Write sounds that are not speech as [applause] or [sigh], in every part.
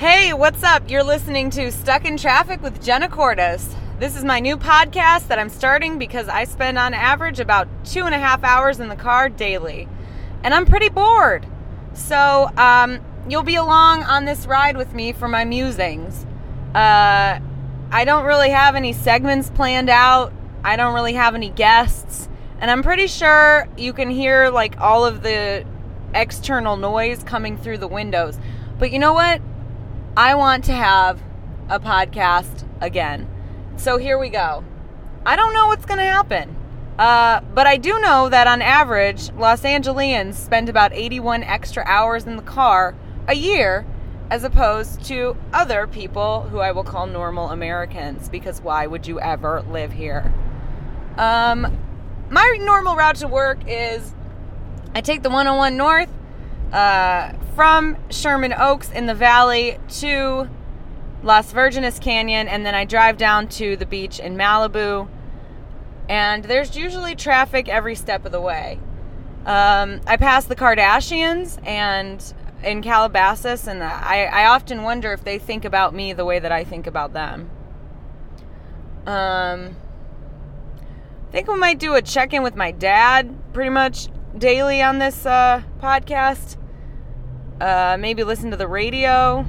Hey, what's up? You're listening to Stuck in Traffic with Jenna Cordes. This is my new podcast that I'm starting because I spend on average about two and a half hours in the car daily. And I'm pretty bored. So, um, you'll be along on this ride with me for my musings. Uh, I don't really have any segments planned out, I don't really have any guests. And I'm pretty sure you can hear like all of the external noise coming through the windows. But you know what? I want to have a podcast again. So here we go. I don't know what's going to happen. Uh, but I do know that on average, Los Angeles spend about 81 extra hours in the car a year as opposed to other people who I will call normal Americans because why would you ever live here? Um, my normal route to work is I take the 101 north uh, from Sherman Oaks in the valley to Las Virgenes Canyon, and then I drive down to the beach in Malibu. And there's usually traffic every step of the way. Um, I pass the Kardashians and in Calabasas, and I, I often wonder if they think about me the way that I think about them. Um, I think we might do a check in with my dad pretty much daily on this uh, podcast. Uh, maybe listen to the radio.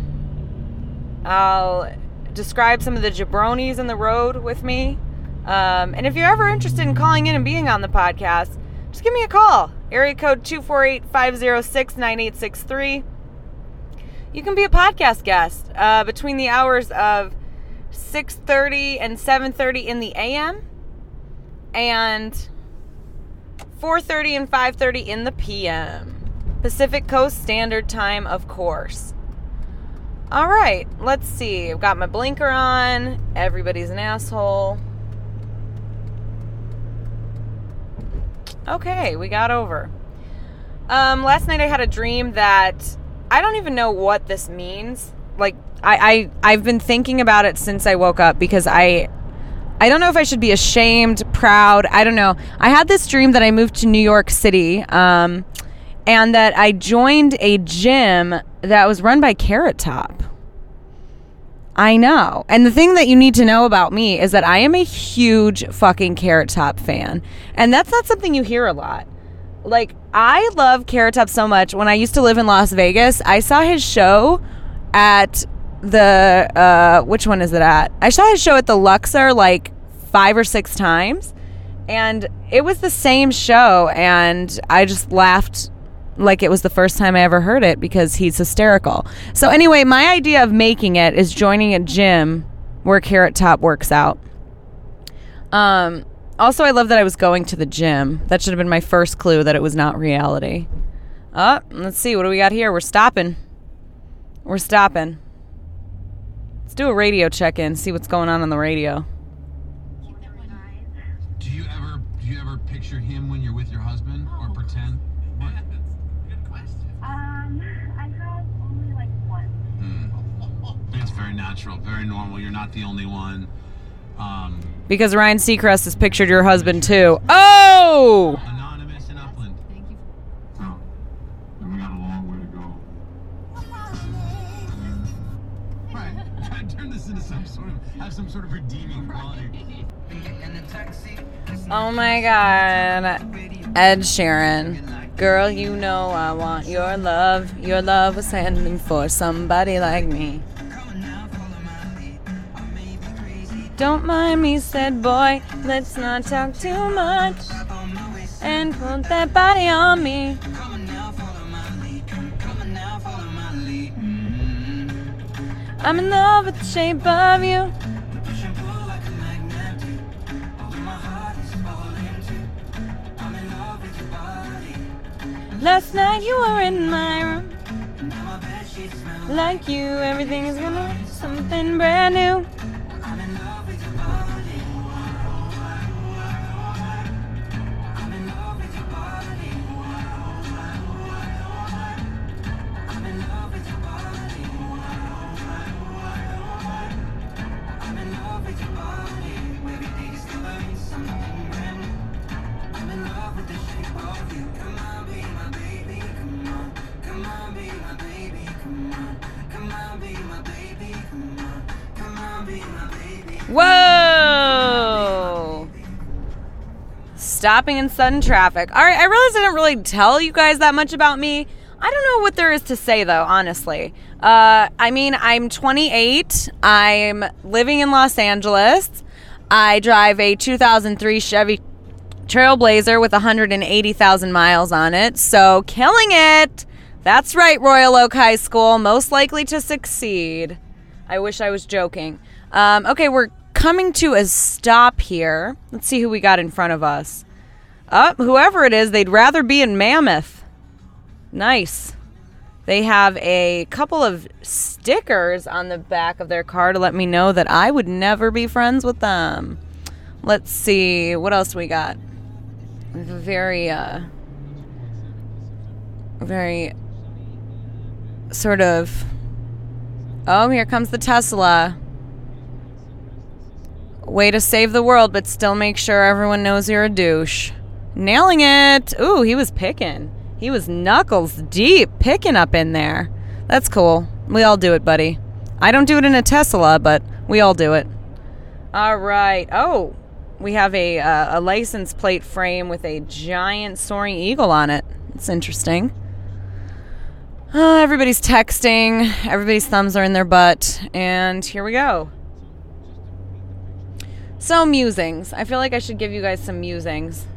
I'll describe some of the jabronis in the road with me. Um, and if you're ever interested in calling in and being on the podcast, just give me a call. Area code 248 506 9863. You can be a podcast guest uh, between the hours of 6.30 and 7.30 in the AM and 4.30 and 5.30 in the PM. Pacific Coast Standard Time, of course. All right, let's see. I've got my blinker on. Everybody's an asshole. Okay, we got over. Um, last night I had a dream that I don't even know what this means. Like I, I I've been thinking about it since I woke up because I I don't know if I should be ashamed, proud. I don't know. I had this dream that I moved to New York City, um, and that I joined a gym that was run by Carrot Top. I know. And the thing that you need to know about me is that I am a huge fucking Carrot Top fan. And that's not something you hear a lot. Like, I love Carrot Top so much. When I used to live in Las Vegas, I saw his show at the, uh, which one is it at? I saw his show at the Luxor like five or six times. And it was the same show. And I just laughed like it was the first time I ever heard it because he's hysterical. So anyway, my idea of making it is joining a gym where Carrot Top works out. Um, also, I love that I was going to the gym. That should have been my first clue that it was not reality. Oh, let's see. What do we got here? We're stopping. We're stopping. Let's do a radio check in, see what's going on on the radio. Do you ever do you ever picture him when you're with your husband or pretend? What? Um, I have only like one. Hmm. It's very natural, very normal. You're not the only one. Um, Because Ryan Seacrest has pictured your husband too. Oh! anonymous in Upland. So, then we got a long way to go. Right. [laughs] Turn this into some sort of have some sort of redeeming quality. Oh my god. Ed Sheeran. Girl, you know I want your love. Your love was sending for somebody like me. Don't mind me, said boy. Let's not talk too much. And put that body on me. Mm. I'm in love with the shape of you. Last night you were in my room. Like you, everything is gonna be something brand new. Stopping in sudden traffic. All right, I realized I didn't really tell you guys that much about me. I don't know what there is to say though, honestly. Uh, I mean, I'm 28. I'm living in Los Angeles. I drive a 2003 Chevy Trailblazer with 180,000 miles on it. So, killing it. That's right, Royal Oak High School. Most likely to succeed. I wish I was joking. Um, okay, we're coming to a stop here. Let's see who we got in front of us. Up, whoever it is, they'd rather be in Mammoth. Nice. They have a couple of stickers on the back of their car to let me know that I would never be friends with them. Let's see, what else we got? Very, uh, very sort of. Oh, here comes the Tesla. Way to save the world, but still make sure everyone knows you're a douche. Nailing it. Ooh, he was picking. He was knuckles deep picking up in there. That's cool. We all do it, buddy. I don't do it in a Tesla, but we all do it. All right. Oh, we have a uh, a license plate frame with a giant soaring eagle on it. It's interesting. Uh, everybody's texting. Everybody's thumbs are in their butt, and here we go. So musings. I feel like I should give you guys some musings.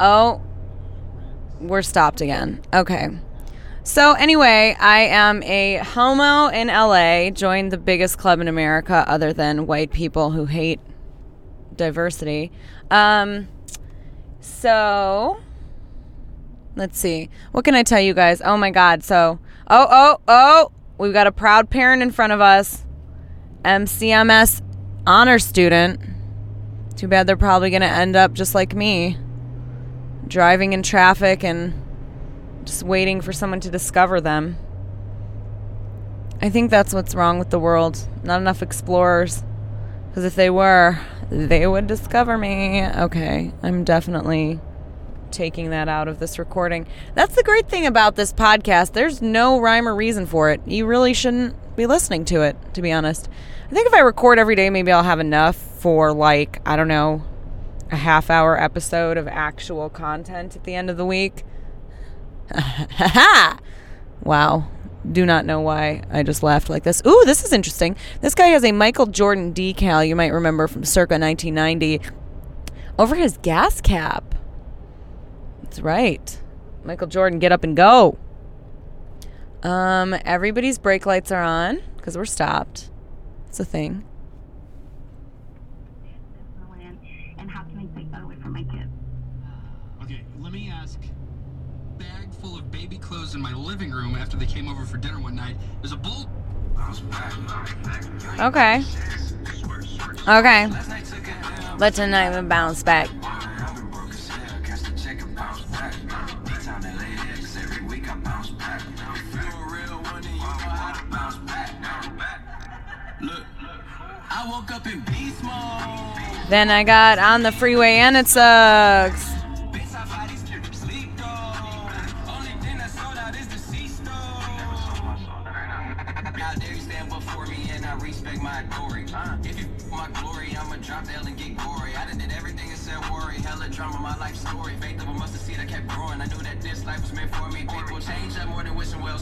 Oh, we're stopped again. Okay. So anyway, I am a homo in LA, joined the biggest club in America other than white people who hate diversity. Um so let's see. What can I tell you guys? Oh my god. So, oh oh oh, we've got a proud parent in front of us. MCMS honor student. Too bad they're probably going to end up just like me driving in traffic and just waiting for someone to discover them. I think that's what's wrong with the world. Not enough explorers. Because if they were, they would discover me. Okay, I'm definitely taking that out of this recording. That's the great thing about this podcast. There's no rhyme or reason for it. You really shouldn't be listening to it, to be honest. I think if I record every day, maybe I'll have enough for, like, I don't know, a half hour episode of actual content at the end of the week. [laughs] wow. Do not know why I just laughed like this. Ooh, this is interesting. This guy has a Michael Jordan decal you might remember from circa 1990 over his gas cap. That's right. Michael Jordan, get up and go. Um, everybody's brake lights are on because we're stopped. It's a thing. And how can I take that away from my kids? Okay, let me ask. Bag full of baby clothes in my living room after they came over for dinner one night. There's a bull. Okay. Okay. But tonight we bounce back. Then I got on the freeway and it sucks.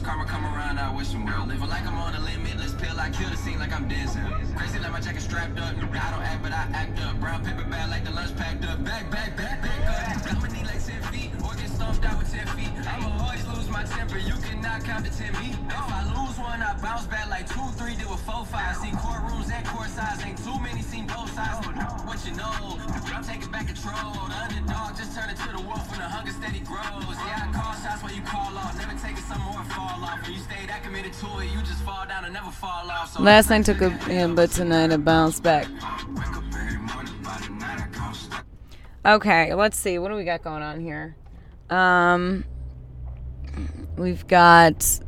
Karma come around, I wish them well. Living like I'm on a limitless pill. I kill the scene like I'm Denzel. Crazy like my jacket strapped up. I don't act, but I act up. Brown paper bag like the lunch packed up. Back, back, back, back up. I'ma need like 10 feet or get stomped out with 10 feet. I'ma always lose my temper. You cannot count to 10 me. If I one, I bounce back like 2, 3, deal with 4, 5. Seen courtrooms and court size. Ain't too many seen both sides. What you know? I'm taking back control. The underdog just turned into the wolf when the hunger steady grows. Yeah, I call shots when you call off. Never taking some more fall off. When you stay that committed to it, you just fall down and never fall off. So Last night took a hit, but tonight I bounce back. Okay, let's see. What do we got going on here? Um, we've got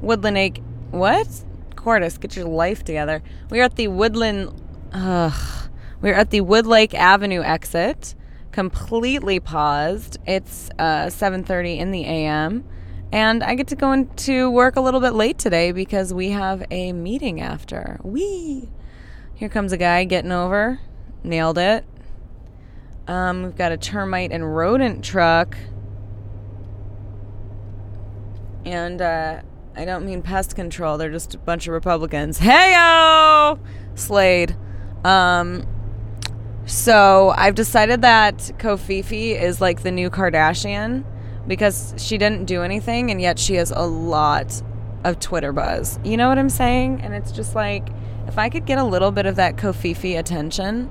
Woodland Lake. What? Cordis, get your life together. We are at the Woodland. Ugh. We're at the Woodlake Avenue exit. Completely paused. It's uh, 7:30 in the a.m. And I get to go into work a little bit late today because we have a meeting after. Wee. Here comes a guy getting over. Nailed it. Um, we've got a termite and rodent truck. And uh, I don't mean pest control. They're just a bunch of Republicans. Heyo, Slade. Um, so I've decided that covfefe is like the new Kardashian because she didn't do anything and yet she has a lot of Twitter buzz. You know what I'm saying? And it's just like if I could get a little bit of that covfefe attention,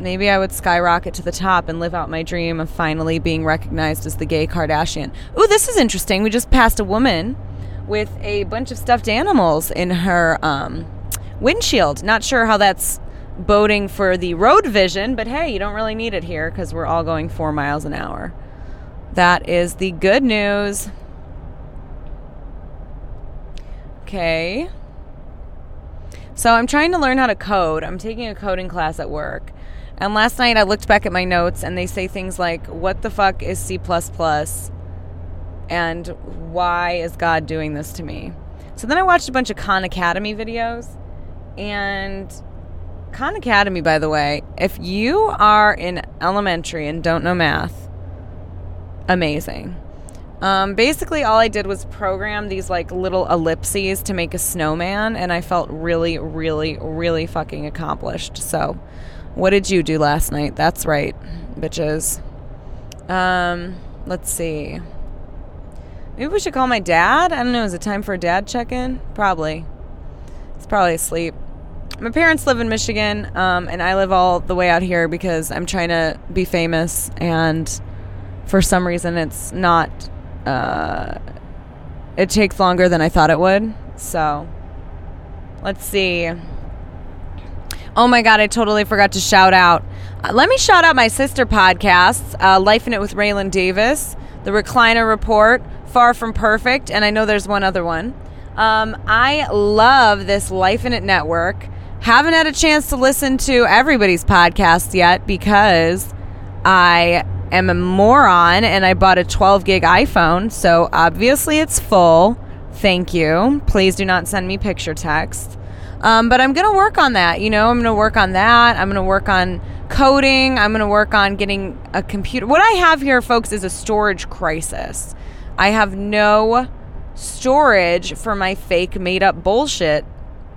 maybe I would skyrocket to the top and live out my dream of finally being recognized as the gay Kardashian. Ooh, this is interesting. We just passed a woman with a bunch of stuffed animals in her um, windshield. Not sure how that's boding for the road vision, but hey, you don't really need it here because we're all going four miles an hour. That is the good news. Okay. So I'm trying to learn how to code. I'm taking a coding class at work. And last night I looked back at my notes and they say things like, What the fuck is C? And why is God doing this to me? So then I watched a bunch of Khan Academy videos. And Khan Academy, by the way, if you are in elementary and don't know math, amazing. Um, basically, all I did was program these like little ellipses to make a snowman, and I felt really, really, really fucking accomplished. So, what did you do last night? That's right, bitches. Um, let's see. Maybe we should call my dad. I don't know. Is it time for a dad check in? Probably. He's probably asleep. My parents live in Michigan, um, and I live all the way out here because I'm trying to be famous, and for some reason, it's not uh, it takes longer than I thought it would. So, let's see. Oh my God, I totally forgot to shout out. Uh, let me shout out my sister podcasts uh, Life in It with Raylan Davis, The Recliner Report, Far From Perfect, and I know there's one other one. Um, I love this Life in It network. Haven't had a chance to listen to everybody's podcast yet because I am a moron and I bought a 12 gig iPhone, so obviously it's full. Thank you. Please do not send me picture text. Um, but I'm going to work on that. You know, I'm going to work on that. I'm going to work on coding. I'm going to work on getting a computer. What I have here, folks, is a storage crisis. I have no storage for my fake made up bullshit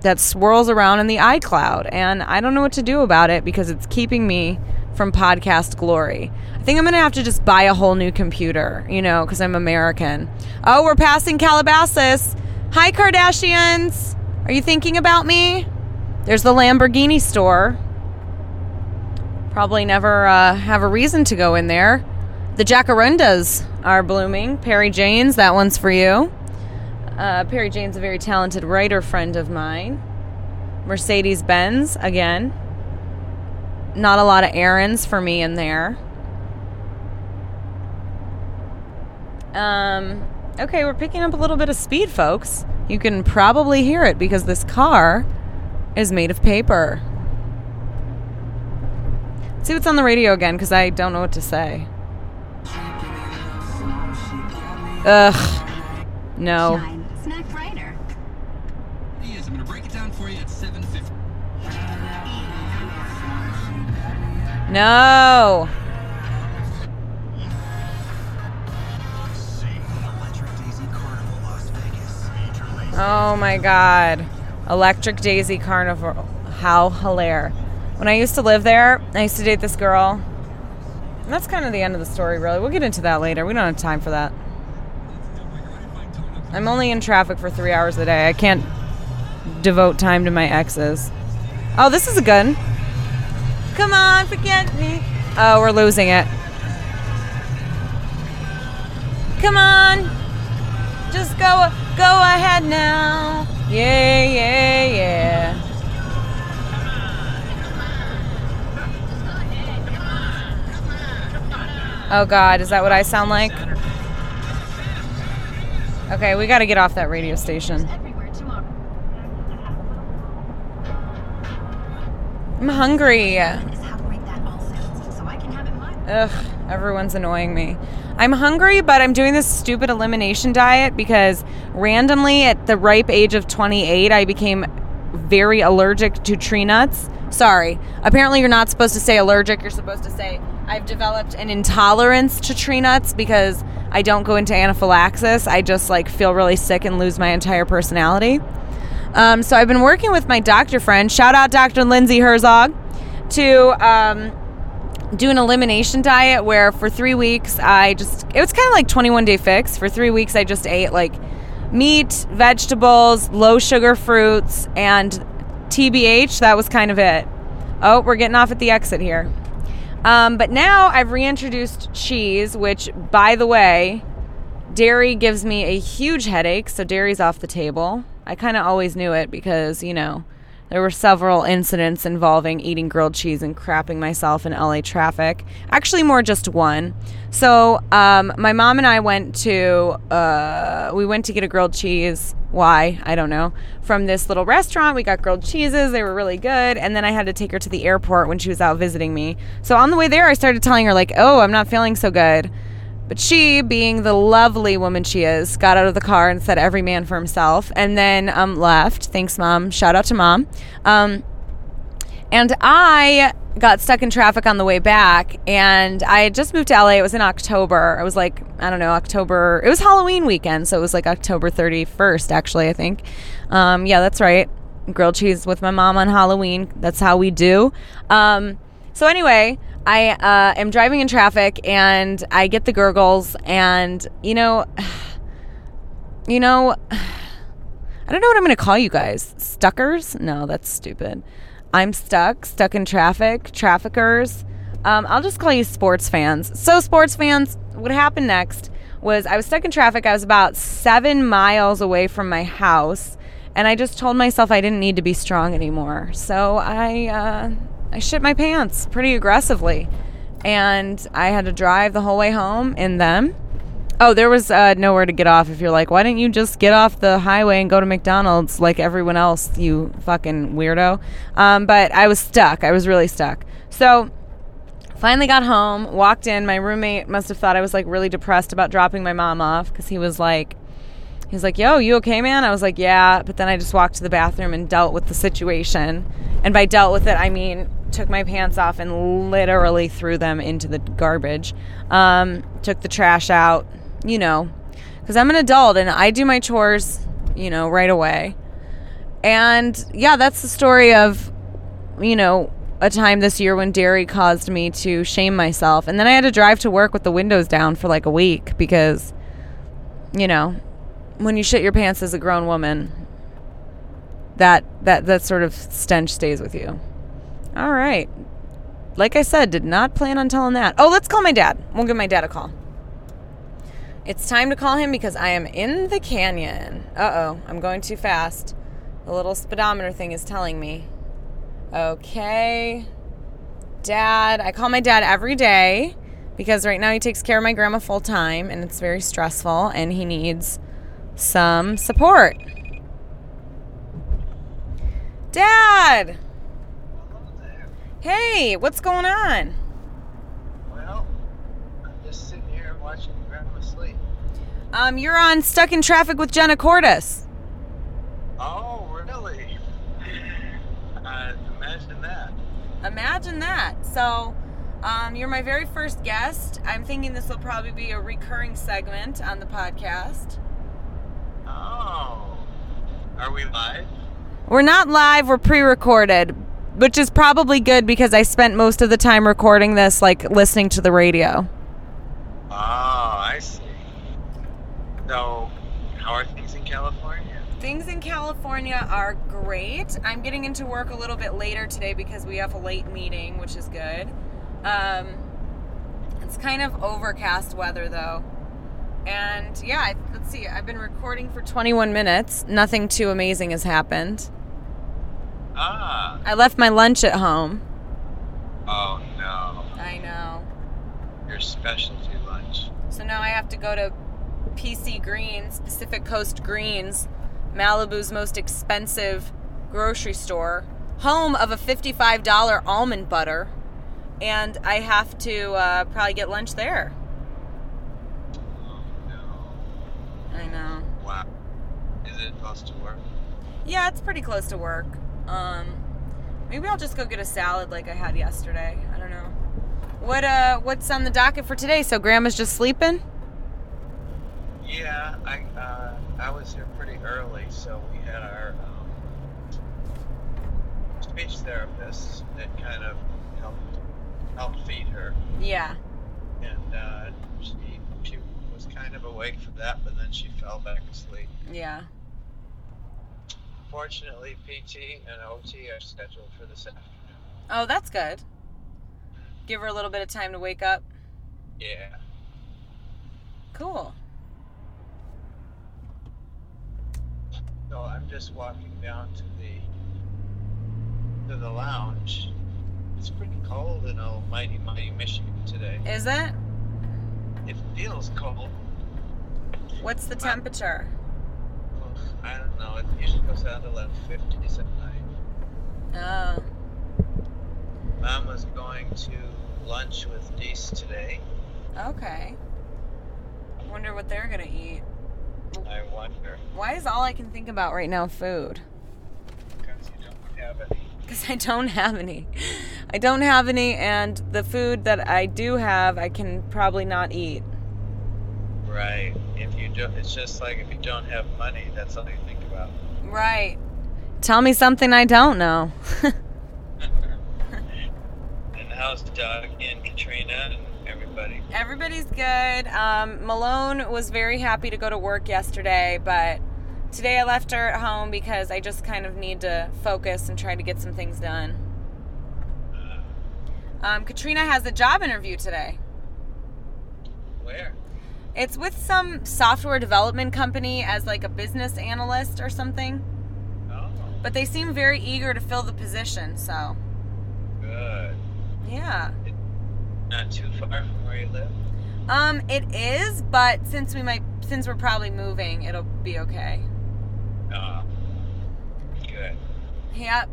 that swirls around in the iCloud. And I don't know what to do about it because it's keeping me from podcast glory. I think I'm going to have to just buy a whole new computer, you know, because I'm American. Oh, we're passing Calabasas. Hi, Kardashians. Are you thinking about me? There's the Lamborghini store. Probably never uh, have a reason to go in there. The jacarandas are blooming. Perry Jane's, that one's for you. Uh, Perry Jane's a very talented writer friend of mine. Mercedes Benz, again. Not a lot of errands for me in there. Um, okay, we're picking up a little bit of speed, folks. You can probably hear it because this car is made of paper. See what's on the radio again because I don't know what to say. Ugh. No. Shine. Snack brighter. Yes, I'm gonna break it down for you at 7:50. No. Oh my god. Electric Daisy Carnival. How hilarious. When I used to live there, I used to date this girl. And that's kind of the end of the story, really. We'll get into that later. We don't have time for that. I'm only in traffic for three hours a day. I can't devote time to my exes. Oh, this is a gun. Come on, forget me. Oh, we're losing it. Come on. Just go go ahead now. Yeah, yeah, yeah. Oh god, is that what I sound like? Okay, we got to get off that radio station. I'm hungry. Ugh, everyone's annoying me. I'm hungry, but I'm doing this stupid elimination diet because randomly at the ripe age of 28, I became very allergic to tree nuts. Sorry. Apparently, you're not supposed to say allergic. You're supposed to say, I've developed an intolerance to tree nuts because I don't go into anaphylaxis. I just like feel really sick and lose my entire personality. Um, so I've been working with my doctor friend, shout out Dr. Lindsay Herzog, to um, do an elimination diet where for three weeks I just, it was kind of like 21 day fix. For three weeks I just ate like meat, vegetables, low sugar fruits, and TBH. That was kind of it. Oh, we're getting off at the exit here. Um, but now I've reintroduced cheese, which, by the way, dairy gives me a huge headache, so dairy's off the table. I kind of always knew it because, you know, there were several incidents involving eating grilled cheese and crapping myself in LA traffic. Actually, more just one. So, um, my mom and I went to uh, we went to get a grilled cheese. Why? I don't know. From this little restaurant, we got grilled cheeses. They were really good. And then I had to take her to the airport when she was out visiting me. So on the way there, I started telling her like, "Oh, I'm not feeling so good." But she, being the lovely woman she is, got out of the car and said, "Every man for himself," and then um, left. Thanks, mom. Shout out to mom. Um, and I got stuck in traffic on the way back, and I had just moved to LA. It was in October. It was like I don't know October. It was Halloween weekend, so it was like October 31st, actually. I think. Um, yeah, that's right. Grilled cheese with my mom on Halloween. That's how we do. Um, so anyway, I uh, am driving in traffic and I get the gurgles, and you know, [sighs] you know, [sighs] I don't know what I'm going to call you guys. Stuckers? No, that's stupid. I'm stuck, stuck in traffic, traffickers. Um, I'll just call you sports fans. So, sports fans, what happened next was I was stuck in traffic. I was about seven miles away from my house, and I just told myself I didn't need to be strong anymore. So I uh, I shit my pants pretty aggressively, and I had to drive the whole way home in them. Oh, there was uh, nowhere to get off. If you're like, why didn't you just get off the highway and go to McDonald's like everyone else, you fucking weirdo? Um, but I was stuck. I was really stuck. So finally got home, walked in. My roommate must have thought I was like really depressed about dropping my mom off because he was like, he's like, yo, you okay, man? I was like, yeah. But then I just walked to the bathroom and dealt with the situation. And by dealt with it, I mean took my pants off and literally threw them into the garbage. Um, took the trash out, you know, because I'm an adult and I do my chores, you know, right away. And yeah, that's the story of, you know, a time this year when dairy caused me to shame myself. And then I had to drive to work with the windows down for like a week because, you know, when you shit your pants as a grown woman, that that that sort of stench stays with you. All right. Like I said, did not plan on telling that. Oh, let's call my dad. We'll give my dad a call. It's time to call him because I am in the canyon. Uh oh, I'm going too fast. The little speedometer thing is telling me. Okay. Dad, I call my dad every day because right now he takes care of my grandma full time and it's very stressful and he needs some support. Dad! Hey, what's going on? Well, I'm just sitting here watching Grandma sleep. Um, you're on Stuck in Traffic with Jenna Cordes. Oh, really? [laughs] Uh, imagine that. Imagine that. So, um, you're my very first guest. I'm thinking this will probably be a recurring segment on the podcast. Oh, are we live? We're not live, we're pre recorded, which is probably good because I spent most of the time recording this, like listening to the radio. Oh, I see. So, how are things in California? Things in California are great. I'm getting into work a little bit later today because we have a late meeting, which is good. Um, it's kind of overcast weather though. And yeah, let's see. I've been recording for 21 minutes. Nothing too amazing has happened. I left my lunch at home. oh no. I know. Your specialty lunch. So now I have to go to PC Greens, Pacific Coast Greens, Malibu's most expensive grocery store, home of a $55 almond butter, and I have to uh, probably get lunch there. Oh no. I know. Wow. Is it close to work? Yeah, it's pretty close to work. Um, maybe I'll just go get a salad like I had yesterday. I don't know. What uh, what's on the docket for today? So Grandma's just sleeping. Yeah, I uh, I was here pretty early, so we had our um, speech therapist that kind of helped helped feed her, Yeah. and uh, she she was kind of awake for that, but then she fell back asleep. Yeah. Fortunately, PT and OT are scheduled for this afternoon. Oh, that's good. Give her a little bit of time to wake up. Yeah. Cool. So I'm just walking down to the to the lounge. It's pretty cold in almighty mighty Michigan today. Is it? It feels cold. What's the uh, temperature? I don't know. It usually goes down to like 50s at night. Oh. Mom was going to lunch with Deese today. Okay. Wonder what they're gonna eat. I wonder Why is all I can think about right now food? because you don't have any. Because I don't have any. I don't have any, and the food that I do have, I can probably not eat. Right. If you don't, it's just like if you don't have money, that's all you think about. Right. Tell me something I don't know. [laughs] And how's Doug and Katrina and everybody? Everybody's good. Um, Malone was very happy to go to work yesterday, but today I left her at home because I just kind of need to focus and try to get some things done. Uh, Um, Katrina has a job interview today. where? It's with some software development company as like a business analyst or something, Oh, but they seem very eager to fill the position, so good. yeah. Not too far from where you live. Um, it is, but since we might since we're probably moving, it'll be okay. Oh, good. Yep.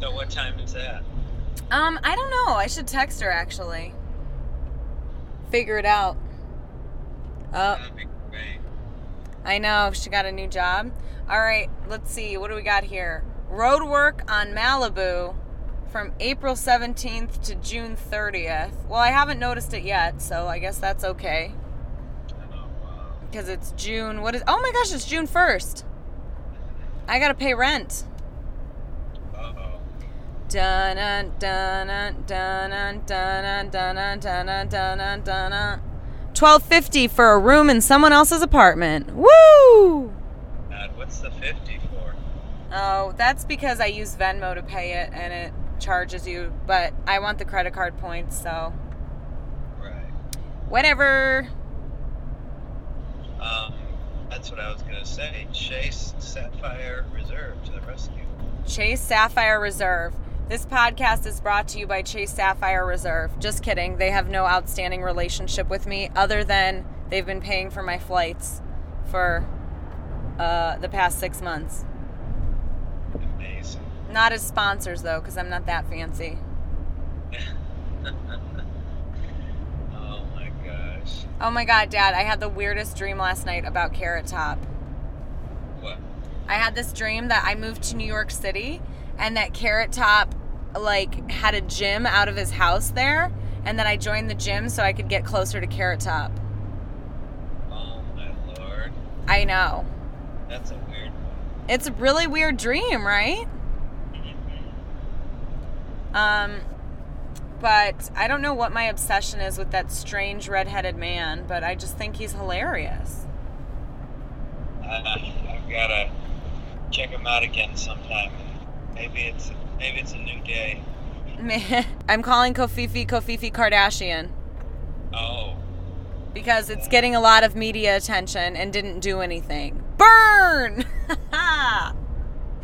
So what time is that? Um, I don't know. I should text her actually. Figure it out. Oh, That'd be great. I know. She got a new job. All right, let's see. What do we got here? Road work on Malibu from April 17th to June 30th. Well, I haven't noticed it yet, so I guess that's okay. Because it's June. What is. Oh my gosh, it's June 1st. I gotta pay rent. Twelve fifty for a room in someone else's apartment. Woo! God, what's the 50 for? Oh, that's because I use Venmo to pay it and it charges you, but I want the credit card points, so Right. whatever. Um, that's what I was gonna say. Chase Sapphire Reserve to the rescue. Chase Sapphire Reserve. This podcast is brought to you by Chase Sapphire Reserve. Just kidding. They have no outstanding relationship with me other than they've been paying for my flights for uh, the past six months. Amazing. Not as sponsors, though, because I'm not that fancy. [laughs] oh my gosh. Oh my god, Dad, I had the weirdest dream last night about Carrot Top. What? I had this dream that I moved to New York City and that Carrot Top like had a gym out of his house there and then I joined the gym so I could get closer to Carrot Top. Oh my lord. I know. That's a weird one. It's a really weird dream, right? Um but I don't know what my obsession is with that strange redheaded man, but I just think he's hilarious. Uh, [laughs] I've gotta check him out again sometime. Maybe it's maybe it's a new day. [laughs] I'm calling covfefe covfefe Kardashian Oh. because it's getting a lot of media attention and didn't do anything. Burn! [laughs]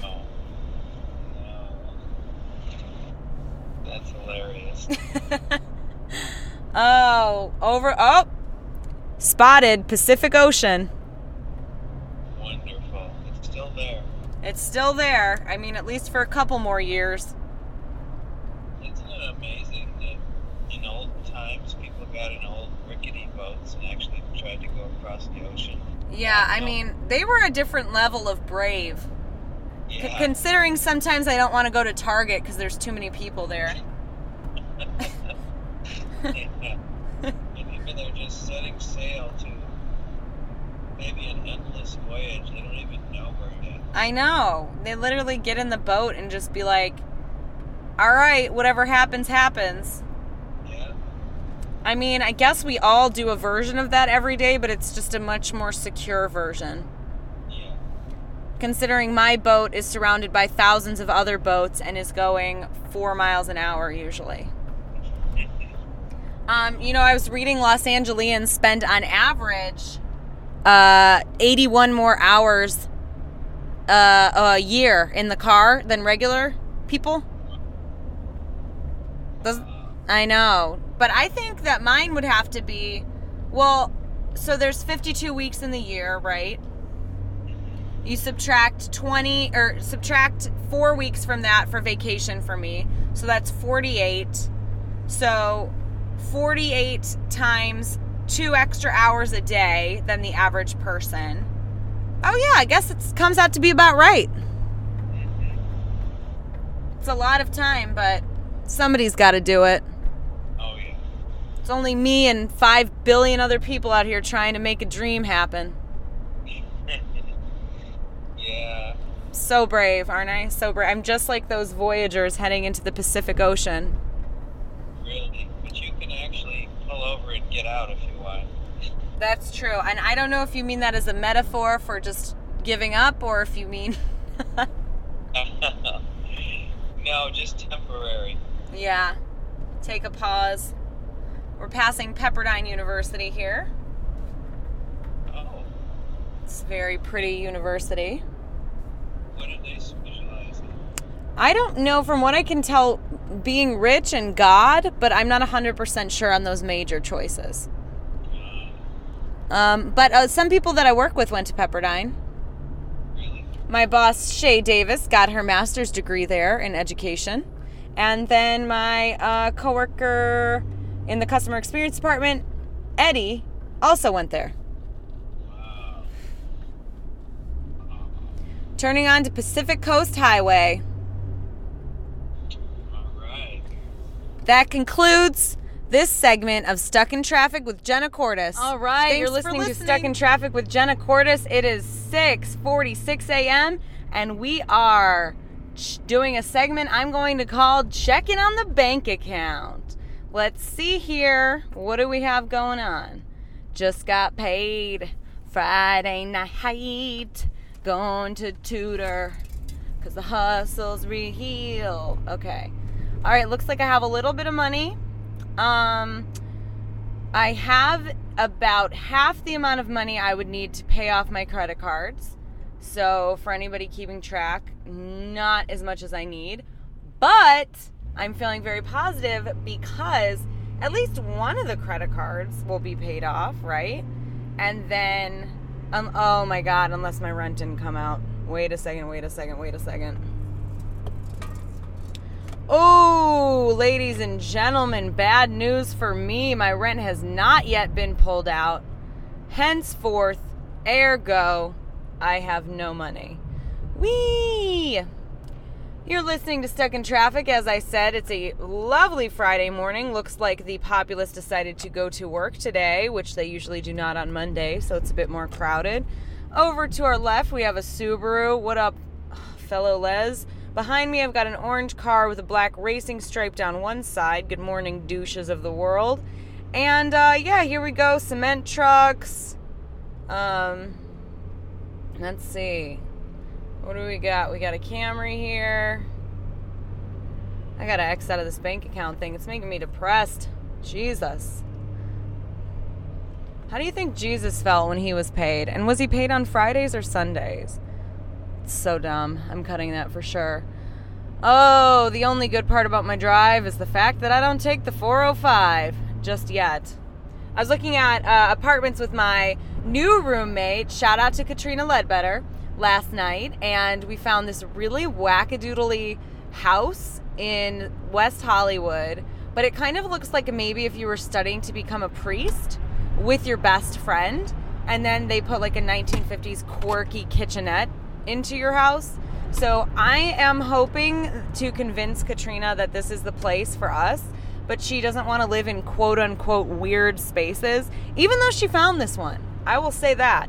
Oh. No. That's hilarious. [laughs] oh, over. Oh! Spotted Pacific Ocean. Wonderful. It's still there. It's still there. I mean, at least for a couple more years. Isn't it amazing that in old times people got in old rickety boats and actually tried to go across the ocean. Yeah, I mean, they were a different level of brave. C- Yeah. considering sometimes I don't want to go to Target because there's too many people there. [laughs] yeah. And even they're just setting sail to maybe an endless voyage. They don't even know where. I know. They literally get in the boat and just be like, all right, whatever happens, happens. Yeah. I mean, I guess we all do a version of that every day, but it's just a much more secure version. Yeah. Considering my boat is surrounded by thousands of other boats and is going four miles an hour usually. [laughs] Um, you know, I was reading Los Angeles spend on average uh, 81 more hours uh, a year in the car than regular people. Does, I know. But I think that mine would have to be well, so there's 52 weeks in the year, right? You subtract 20 or subtract 4 weeks from that for vacation for me. So that's 48. So 48 times 2 extra hours a day than the average person. Oh yeah, I guess it comes out to be about right. It's a lot of time, but somebody's got to do it. Oh yeah. It's only me and 5 billion other people out here trying to make a dream happen. [laughs] yeah. So brave, aren't I? So brave. I'm just like those voyagers heading into the Pacific Ocean. Really. But you can actually pull over and get out if. That's true. And I don't know if you mean that as a metaphor for just giving up or if you mean [laughs] no, just temporary. yeah. Take a pause. We're passing Pepperdine University here. Oh. It's a very pretty university. What did they specialize in? I don't know from what I can tell being rich and God, but I'm not 100% sure on those major choices. Um, but uh, some people that I work with went to Pepperdine. Really? My boss, Shay Davis, got her master's degree there in education. And then my uh, coworker in the customer experience department, Eddie, also went there. Wow. Turning on to Pacific Coast Highway. All right. That concludes this segment of Stuck in Traffic with Jenna Cordis. All right, Thanks you're for listening, to. Stuck in Traffic with Jenna Cordis. It is 6:46 a.m. and we are doing a segment I'm going to call Checking on the Bank Account. Let's see here. What do we have going on? Just got paid Friday night. Going to tutor because the hustle's real. Okay. All right, looks like I have a little bit of money. Um, I have about half the amount of money I would need to pay off my credit cards. So, for anybody keeping track, not as much as I need. But I'm feeling very positive because at least one of the credit cards will be paid off, right? And then, um, oh my God, unless my rent didn't come out. Wait a second, wait a second, wait a second. Oh, ladies and gentlemen, bad news for me. My rent has not yet been pulled out. Henceforth, ergo, I have no money. Wee! You're listening to Stuck in Traffic. As I said, it's a lovely Friday morning. Looks like the populace decided to go to work today, which they usually do not on Monday, so it's a bit more crowded. Over to our left, we have a Subaru. What up, [sighs] fellow Les? Behind me, I've got an orange car with a black racing stripe down one side. Good morning, douches of the world. And uh, yeah, here we go. Cement trucks. Um, let's see. What do we got? We got a Camry here. I gotta X out of this bank account thing. It's making me depressed. Jesus. How do you think Jesus felt when he was paid? And was he paid on Fridays or Sundays? It's so dumb. I'm cutting that for sure. Oh, the only good part about my drive is the fact that I don't take the 405 just yet. I was looking at uh, apartments with my new roommate. Shout out to Katrina Ledbetter last night, and we found this really wackadoodly house in West Hollywood. But it kind of looks like maybe if you were studying to become a priest with your best friend, and then they put like a 1950s quirky kitchenette into your house. So I am hoping to convince Katrina that this is the place for us, but she doesn't want to live in quote unquote weird spaces, even though she found this one. I will say that.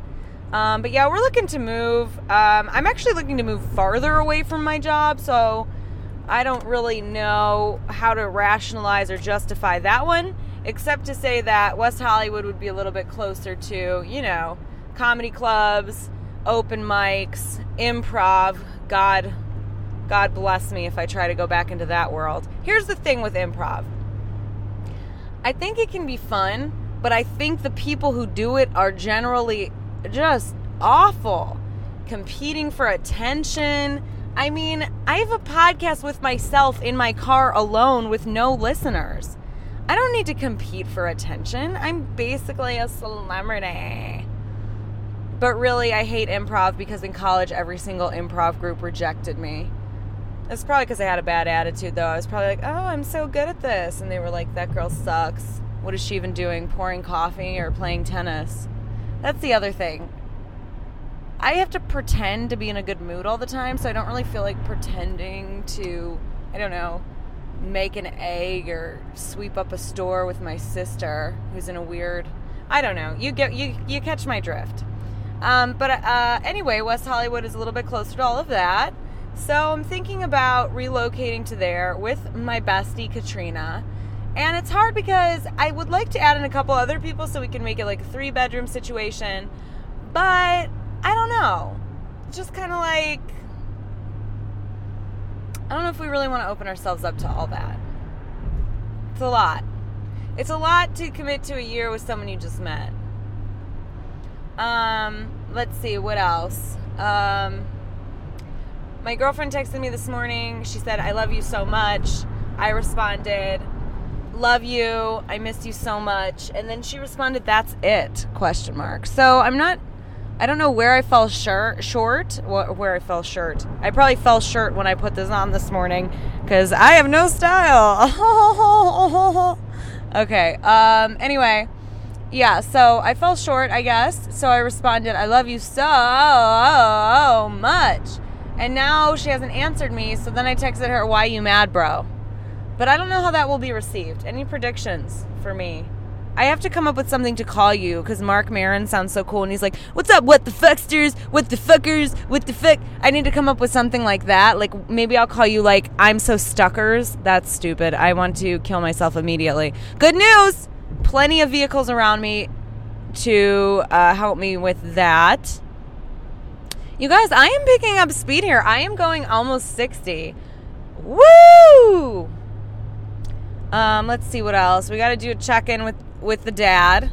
Um, but yeah, we're looking to move. Um, I'm actually looking to move farther away from my job, so I don't really know how to rationalize or justify that one, except to say that West Hollywood would be a little bit closer to, you know, comedy clubs, open mics, improv. God, God bless me if I try to go back into that world. Here's the thing with improv. I think it can be fun, but I think the people who do it are generally just awful. Competing for attention. I mean, I have a podcast with myself in my car alone with no listeners. I don't need to compete for attention. I'm basically a celebrity. But really, I hate improv because in college, every single improv group rejected me. It's probably because I had a bad attitude, though. I was probably like, oh, I'm so good at this. And they were like, that girl sucks. What is she even doing? Pouring coffee or playing tennis? That's the other thing. I have to pretend to be in a good mood all the time, so I don't really feel like pretending to, I don't know, make an egg or sweep up a store with my sister who's in a weird I don't know. You get you you catch my drift. Um, but uh, anyway, West Hollywood is a little bit closer to all of that. So I'm thinking about relocating to there with my bestie Katrina. And it's hard because I would like to add in a couple other people so we can make it like a three bedroom situation. But I don't know. Just kind of like I don't know if we really want to open ourselves up to all that. It's a lot. It's a lot to commit to a year with someone you just met. Um, let's see what else. Um, my girlfriend texted me this morning. She said, "I love you so much." I responded, "Love you. I miss you so much." And then she responded, "That's it?" question mark. So, I'm not I don't know where I fell short, short, where I fell short. I probably fell short when I put this on this morning because I have no style. [laughs] okay. Um. Anyway, yeah. So I fell short, I guess. So I responded, "I love you so much," and now she hasn't answered me. So then I texted her, "Why you mad, bro?" But I don't know how that will be received. Any predictions for me? I have to come up with something to call you because Mark Maron sounds so cool and he's like, What's up, what the fucksters? What the fuckers? What the fuck? I need to come up with something like that. Like, maybe I'll call you, like, I'm so stuckers. That's stupid. I want to kill myself immediately. Good news! Plenty of vehicles around me to uh, help me with that. You guys, I am picking up speed here. I am going almost 60. Woo! Um, let's see what else. We got to do a check in with with the dad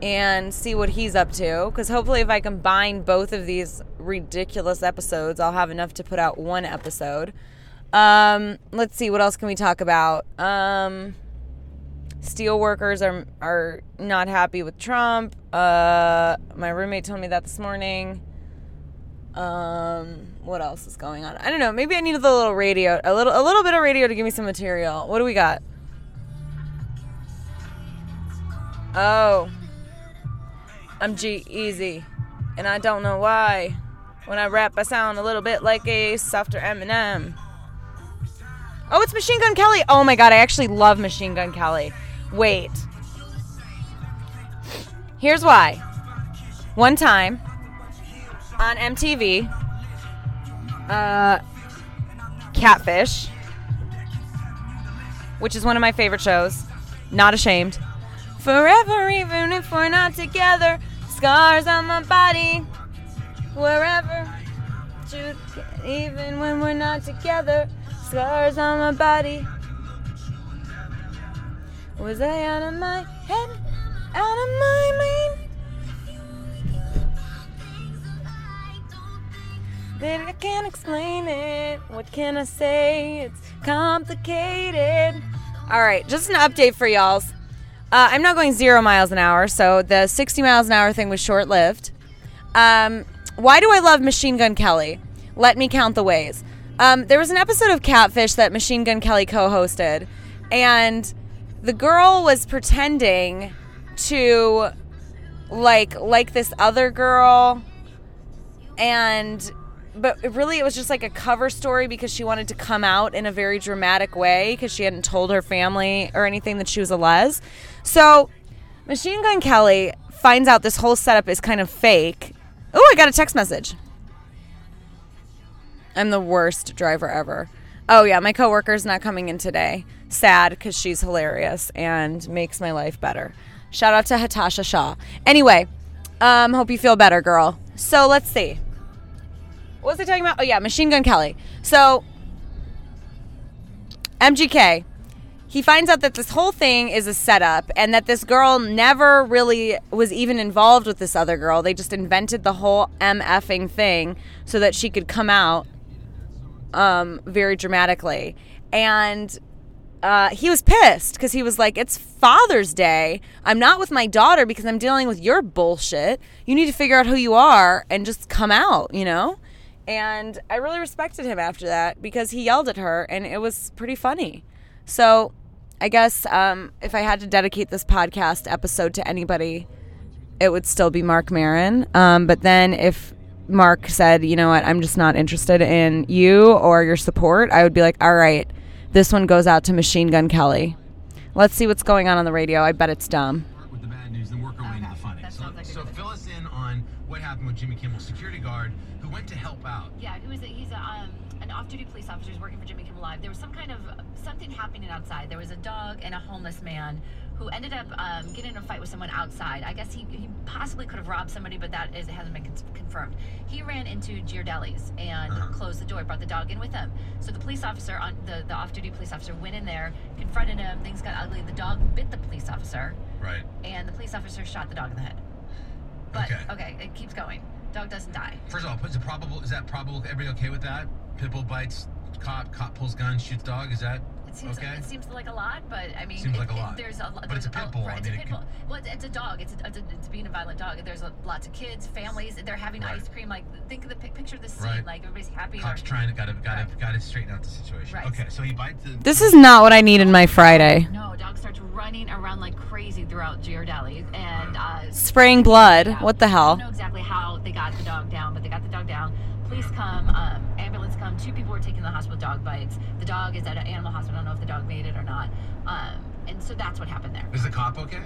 and see what he's up to. Because hopefully, if I combine both of these ridiculous episodes, I'll have enough to put out one episode. Um, let's see, what else can we talk about? Um, steel workers are are not happy with Trump. Uh, my roommate told me that this morning. Um, what else is going on? I don't know. Maybe I need a little radio, a little a little bit of radio to give me some material. What do we got? Oh. I'm G-Eazy. And I don't know why. When I rap, I sound a little bit like a softer Eminem. Oh, it's Machine Gun Kelly. Oh my god, I actually love Machine Gun Kelly. Wait. Here's why. One time on MTV, uh, Catfish, which is one of my favorite shows. Not ashamed. Forever, even if we're not together. Scars on my body. Wherever. Even when we're not together. Scars on my body. Was I out of my head? Out of my mind? Then I can't explain it. What can I say? It's complicated. All right, just an update for y'all. Uh, I'm not going zero miles an hour, so the 60 miles an hour thing was short lived. Um, why do I love Machine Gun Kelly? Let me count the ways. Um, there was an episode of Catfish that Machine Gun Kelly co hosted, and the girl was pretending to like like this other girl and but really it was just like a cover story because she wanted to come out in a very dramatic way because she hadn't told her family or anything that she was a les. So machine gun kelly finds out this whole setup is kind of fake. Oh i got a text message. I'm the worst driver ever. Oh yeah my coworker's not coming in today sad because she's hilarious and makes my life better shout out to hatasha shaw anyway um hope you feel better girl so let's see what was I talking about? Oh yeah, Machine Gun Kelly. So MGK, he finds out that this whole thing is a setup and that this girl never really was even involved with this other girl. They just invented the whole MFing thing so that she could come out um, very dramatically. And uh, he was pissed because he was like, It's Father's Day. I'm not with my daughter because I'm dealing with your bullshit. You need to figure out who you are and just come out, you know? And I really respected him after that because he yelled at her and it was pretty funny. So I guess um, if I had to dedicate this podcast episode to anybody, it would still be Mark Maron. Um, but then if Mark said, you know what, I'm just not interested in you or your support, I would be like, all right, this one goes out to Machine Gun Kelly. Let's see what's going on on the radio. I bet it's dumb. With the bad news, then work our way into the funny. So, sounds like so fill us in on what happened with Jimmy Kimmel's security guard who went to help out. Yeah, who is was. A, he's a, um, an off-duty police officer who's working for Jimmy Kimmel Live. There was some kind of something happening outside. There was a dog and a homeless man who ended up um, getting in a fight with someone outside. I guess he, he possibly could have robbed somebody, but that is hasn't been con- confirmed. He ran into Ghirardelli's and Uh-huh. closed the door, brought the dog in with him. So the police officer, on the, the off-duty police officer, went in there, confronted him. Things got ugly. The dog bit the police officer, Right. and the police officer shot the dog in the head. But Okay. okay, it keeps going. Dog doesn't die. First of all, is it probable? Is that probable? Everybody okay with that? Pitbull bites cop, cop pulls gun, shoots dog. Is that It seems, okay? it seems like a lot, but I mean, Seems it- like a it- There's a lot. But it's a pit bull, right, I it's a mean, it pit bull. Well, it's, it's a dog. It's, a, it's, a, it's being a violent dog. There's a, lots of kids, families. They're having Right. ice cream. Like think of the picture of the scene. Right. Like everybody's happy. Cops or- trying to gotta gotta Right. gotta straighten out the situation. Right. Okay, so he bites the. This is not what I need in my Friday. No, dog starts running around like crazy throughout Ghirardelli, and uh, Spraying blood. Yeah. What the I hell? don't know exactly how they got the dog down, but they got the dog down. Police come, um, come. Two people were taken to the hospital with dog bites. The dog is at an animal hospital. I don't know if the dog made it or not. Um, and so that's what happened there. Is the cop okay?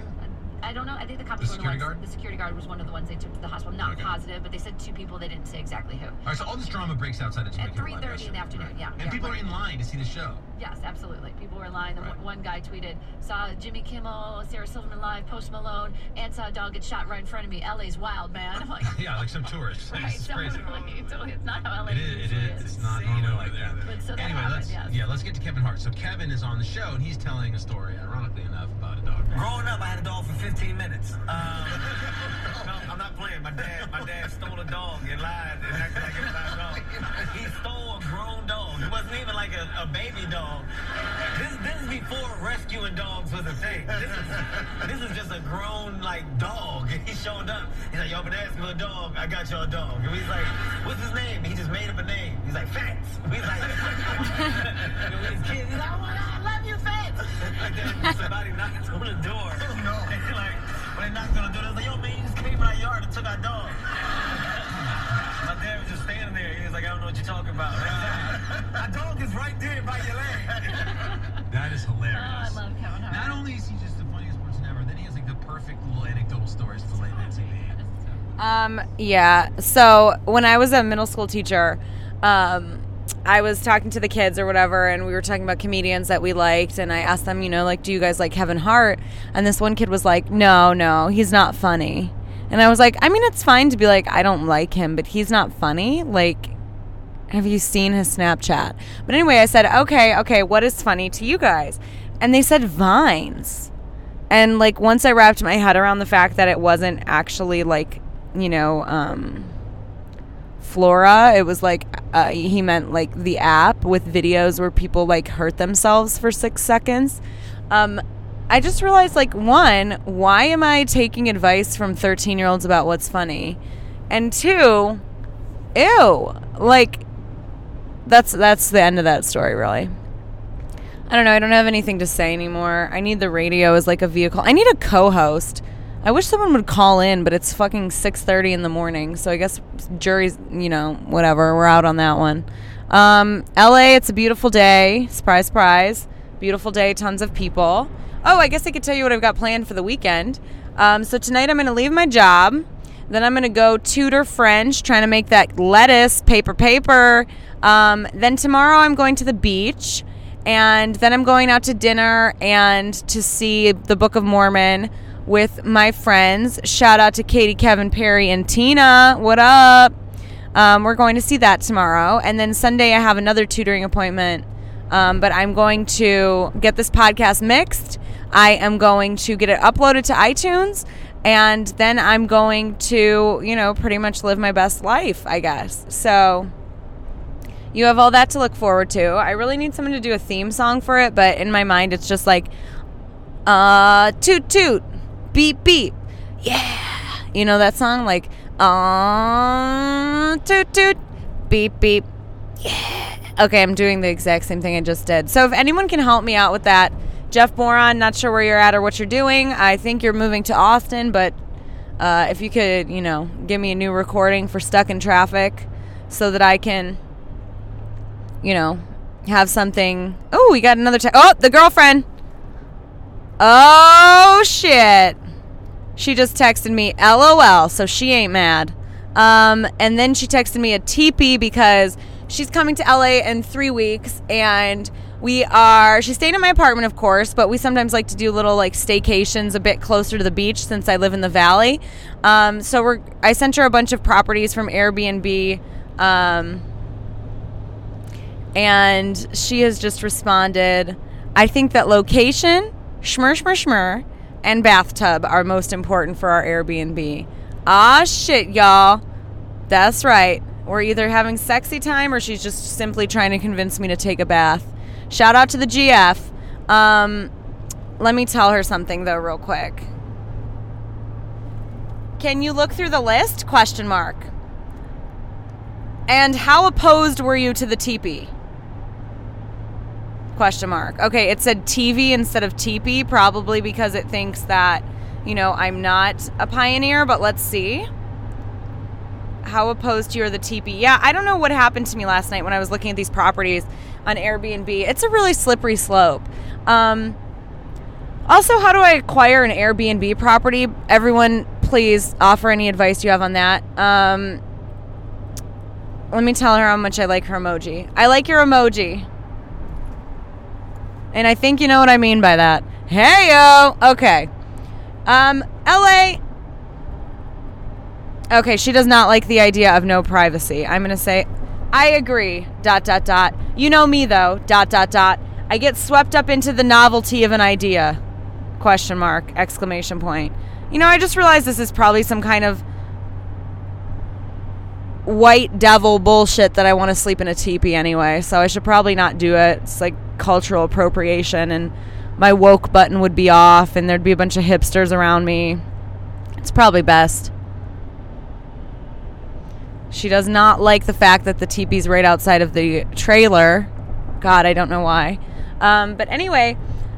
I don't know. I think the cop The was one of the security ones. guard? The security guard was one of the ones they took to the hospital. Not Okay. positive, but they said two people. They didn't say exactly who. All right, so all this drama breaks outside of Jimmy At 3:30 in the afternoon, Right. yeah, And yeah, people are in line to see the show. Yes, absolutely. People were lying. The Right. one, one guy tweeted, "Saw Jimmy Kimmel, Sarah Silverman live, Post Malone, and saw a dog get shot right in front of me. LA's wild, man." [laughs] I'm like, Yeah, like some tourists. right, It's crazy. totally, [laughs] totally. It's not how LA It is. It usually is. It's not You know, like that. But so that anyway, happened, let's yes. yeah, let's get to Kevin Hart. So Kevin is on the show and he's telling a story, ironically enough, about a dog. Growing up, I had a dog for 15 minutes. Um, [laughs] no, I'm not playing. My dad, my dad stole a dog and lied and acted like it was our dog. He stole a dog. It wasn't even like a, a baby dog. This, this is before rescuing dogs was a thing. This is, this is just a grown like dog. [laughs] He showed up. He's like, y'all been asking for a dog. I got y'all a dog. And he's like, what's his name? He just made up a name. He's like, Fats. He's like, [laughs] his kids, he's like, oh my God, I love you, Fats. And then somebody knocked on the door. [laughs] Oh, no. And like, when they knocked on the door, they was like, yo, man, you just came in our yard and took our dog. My dad was just standing there. He was like, I don't know what you're talking about. [laughs] Our dog is right there by your leg. [laughs] That is hilarious. Oh, I love Kevin Hart. Not only is he just the funniest person ever, then he has like the perfect little anecdotal stories for late night TV. Um, yeah. So when I was a middle school teacher, um, I was talking to the kids or whatever, and we were talking about comedians that we liked, and I asked them, you know, like, do you guys like Kevin Hart? And this one kid was like, no, no, he's not funny. And I was like, I mean, it's fine to be like, I don't like him, but he's not funny. Like, have you seen his Snapchat? But anyway, I said, okay, okay, what is funny to you guys? And they said vines. And like once I wrapped my head around the fact that it wasn't actually like, you know, um, Flora, it was like uh, he meant like the app with videos where people like hurt themselves for six seconds. Um, I just realized like one, why am I taking advice from 13 year olds about what's funny? And two, ew, like that's that's the end of that story really. I don't know. I don't have anything to say anymore. I need the radio as like a vehicle. I need a co-host I wish someone would call in, but it's fucking 6:30 in the morning. So I guess jury's, you know, whatever. We're out on that one. Um, LA, it's a beautiful day. Surprise, surprise. Beautiful day, tons of people. Oh, I guess I could tell you what I've got planned for the weekend. Um, so tonight I'm going to leave my job. Then I'm going to go tutor French, trying to make that lettuce, paper, paper. Um, then tomorrow I'm going to the beach. And then I'm going out to dinner and to see the Book of Mormon with my friends. Shout out to Katie, Kevin, Perry, and Tina. What up? Um, we're going to see that tomorrow. And then Sunday, I have another tutoring appointment. Um, but I'm going to get this podcast mixed. I am going to get it uploaded to iTunes. And then I'm going to, you know, pretty much live my best life, I guess. So you have all that to look forward to. I really need someone to do a theme song for it, but in my mind, it's just like, uh, toot toot, beep beep, yeah. You know that song? Like, uh, toot toot, beep beep, yeah. Okay, I'm doing the exact same thing I just did. So if anyone can help me out with that, Jeff Boron, not sure where you're at or what you're doing. I think you're moving to Austin, but uh, if you could, you know, give me a new recording for Stuck in Traffic so that I can, you know, have something. Oh, we got another. Te- oh, the girlfriend. Oh, shit. She just texted me LOL, so she ain't mad. Um, and then she texted me a TP because she's coming to LA in three weeks and we are she's staying in my apartment of course but we sometimes like to do little like staycations a bit closer to the beach since i live in the valley. Um, so we're i sent her a bunch of properties from airbnb um, and she has just responded i think that location schmur schmur schmur and bathtub are most important for our airbnb. Ah shit y'all. That's right. We're either having sexy time or she's just simply trying to convince me to take a bath Shout out to the GF. Um, let me tell her something though, real quick. Can you look through the list? Question mark. And how opposed were you to the teepee? Question mark. Okay, it said TV instead of teepee, probably because it thinks that, you know, I'm not a pioneer, but let's see. How opposed you are the teepee? Yeah, I don't know what happened to me last night when I was looking at these properties on Airbnb. It's a really slippery slope. Um, also, how do I acquire an Airbnb property? Everyone, please offer any advice you have on that. Um, let me tell her how much I like her emoji. I like your emoji. And I think you know what I mean by that. Hey yo. Okay. Um, LA. Okay, she does not like the idea of no privacy. I'm gonna say I agree. Dot dot dot. You know me though. Dot dot dot. I get swept up into the novelty of an idea. Question mark. Exclamation point. You know, I just realized this is probably some kind of white devil bullshit that I want to sleep in a teepee anyway. So I should probably not do it. It's like cultural appropriation and my woke button would be off and there'd be a bunch of hipsters around me. It's probably best. She does not like the fact that the teepee's right outside of the trailer. God, I don't know why. Um, but anyway,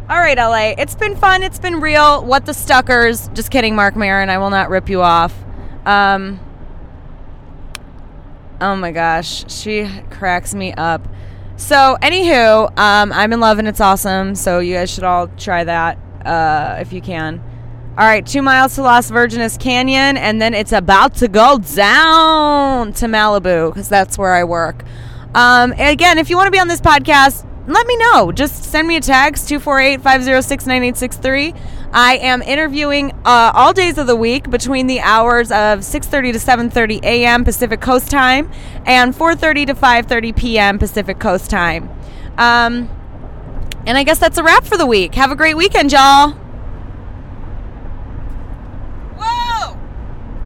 all right, LA. It's been fun. It's been real. What the Stuckers. Just kidding, Mark Maron. I will not rip you off. Um, oh my gosh. She cracks me up. So, anywho, um, I'm in love and it's awesome. So, you guys should all try that uh, if you can. All right, two miles to Las Virgenes Canyon, and then it's about to go down to Malibu because that's where I work. Um, again, if you want to be on this podcast, let me know. Just send me a text 248 506 9863. I am interviewing uh, all days of the week between the hours of 6:30 to 7:30 a.m. Pacific Coast time and 4:30 to 5:30 p.m. Pacific Coast time. Um, and I guess that's a wrap for the week. Have a great weekend, y'all.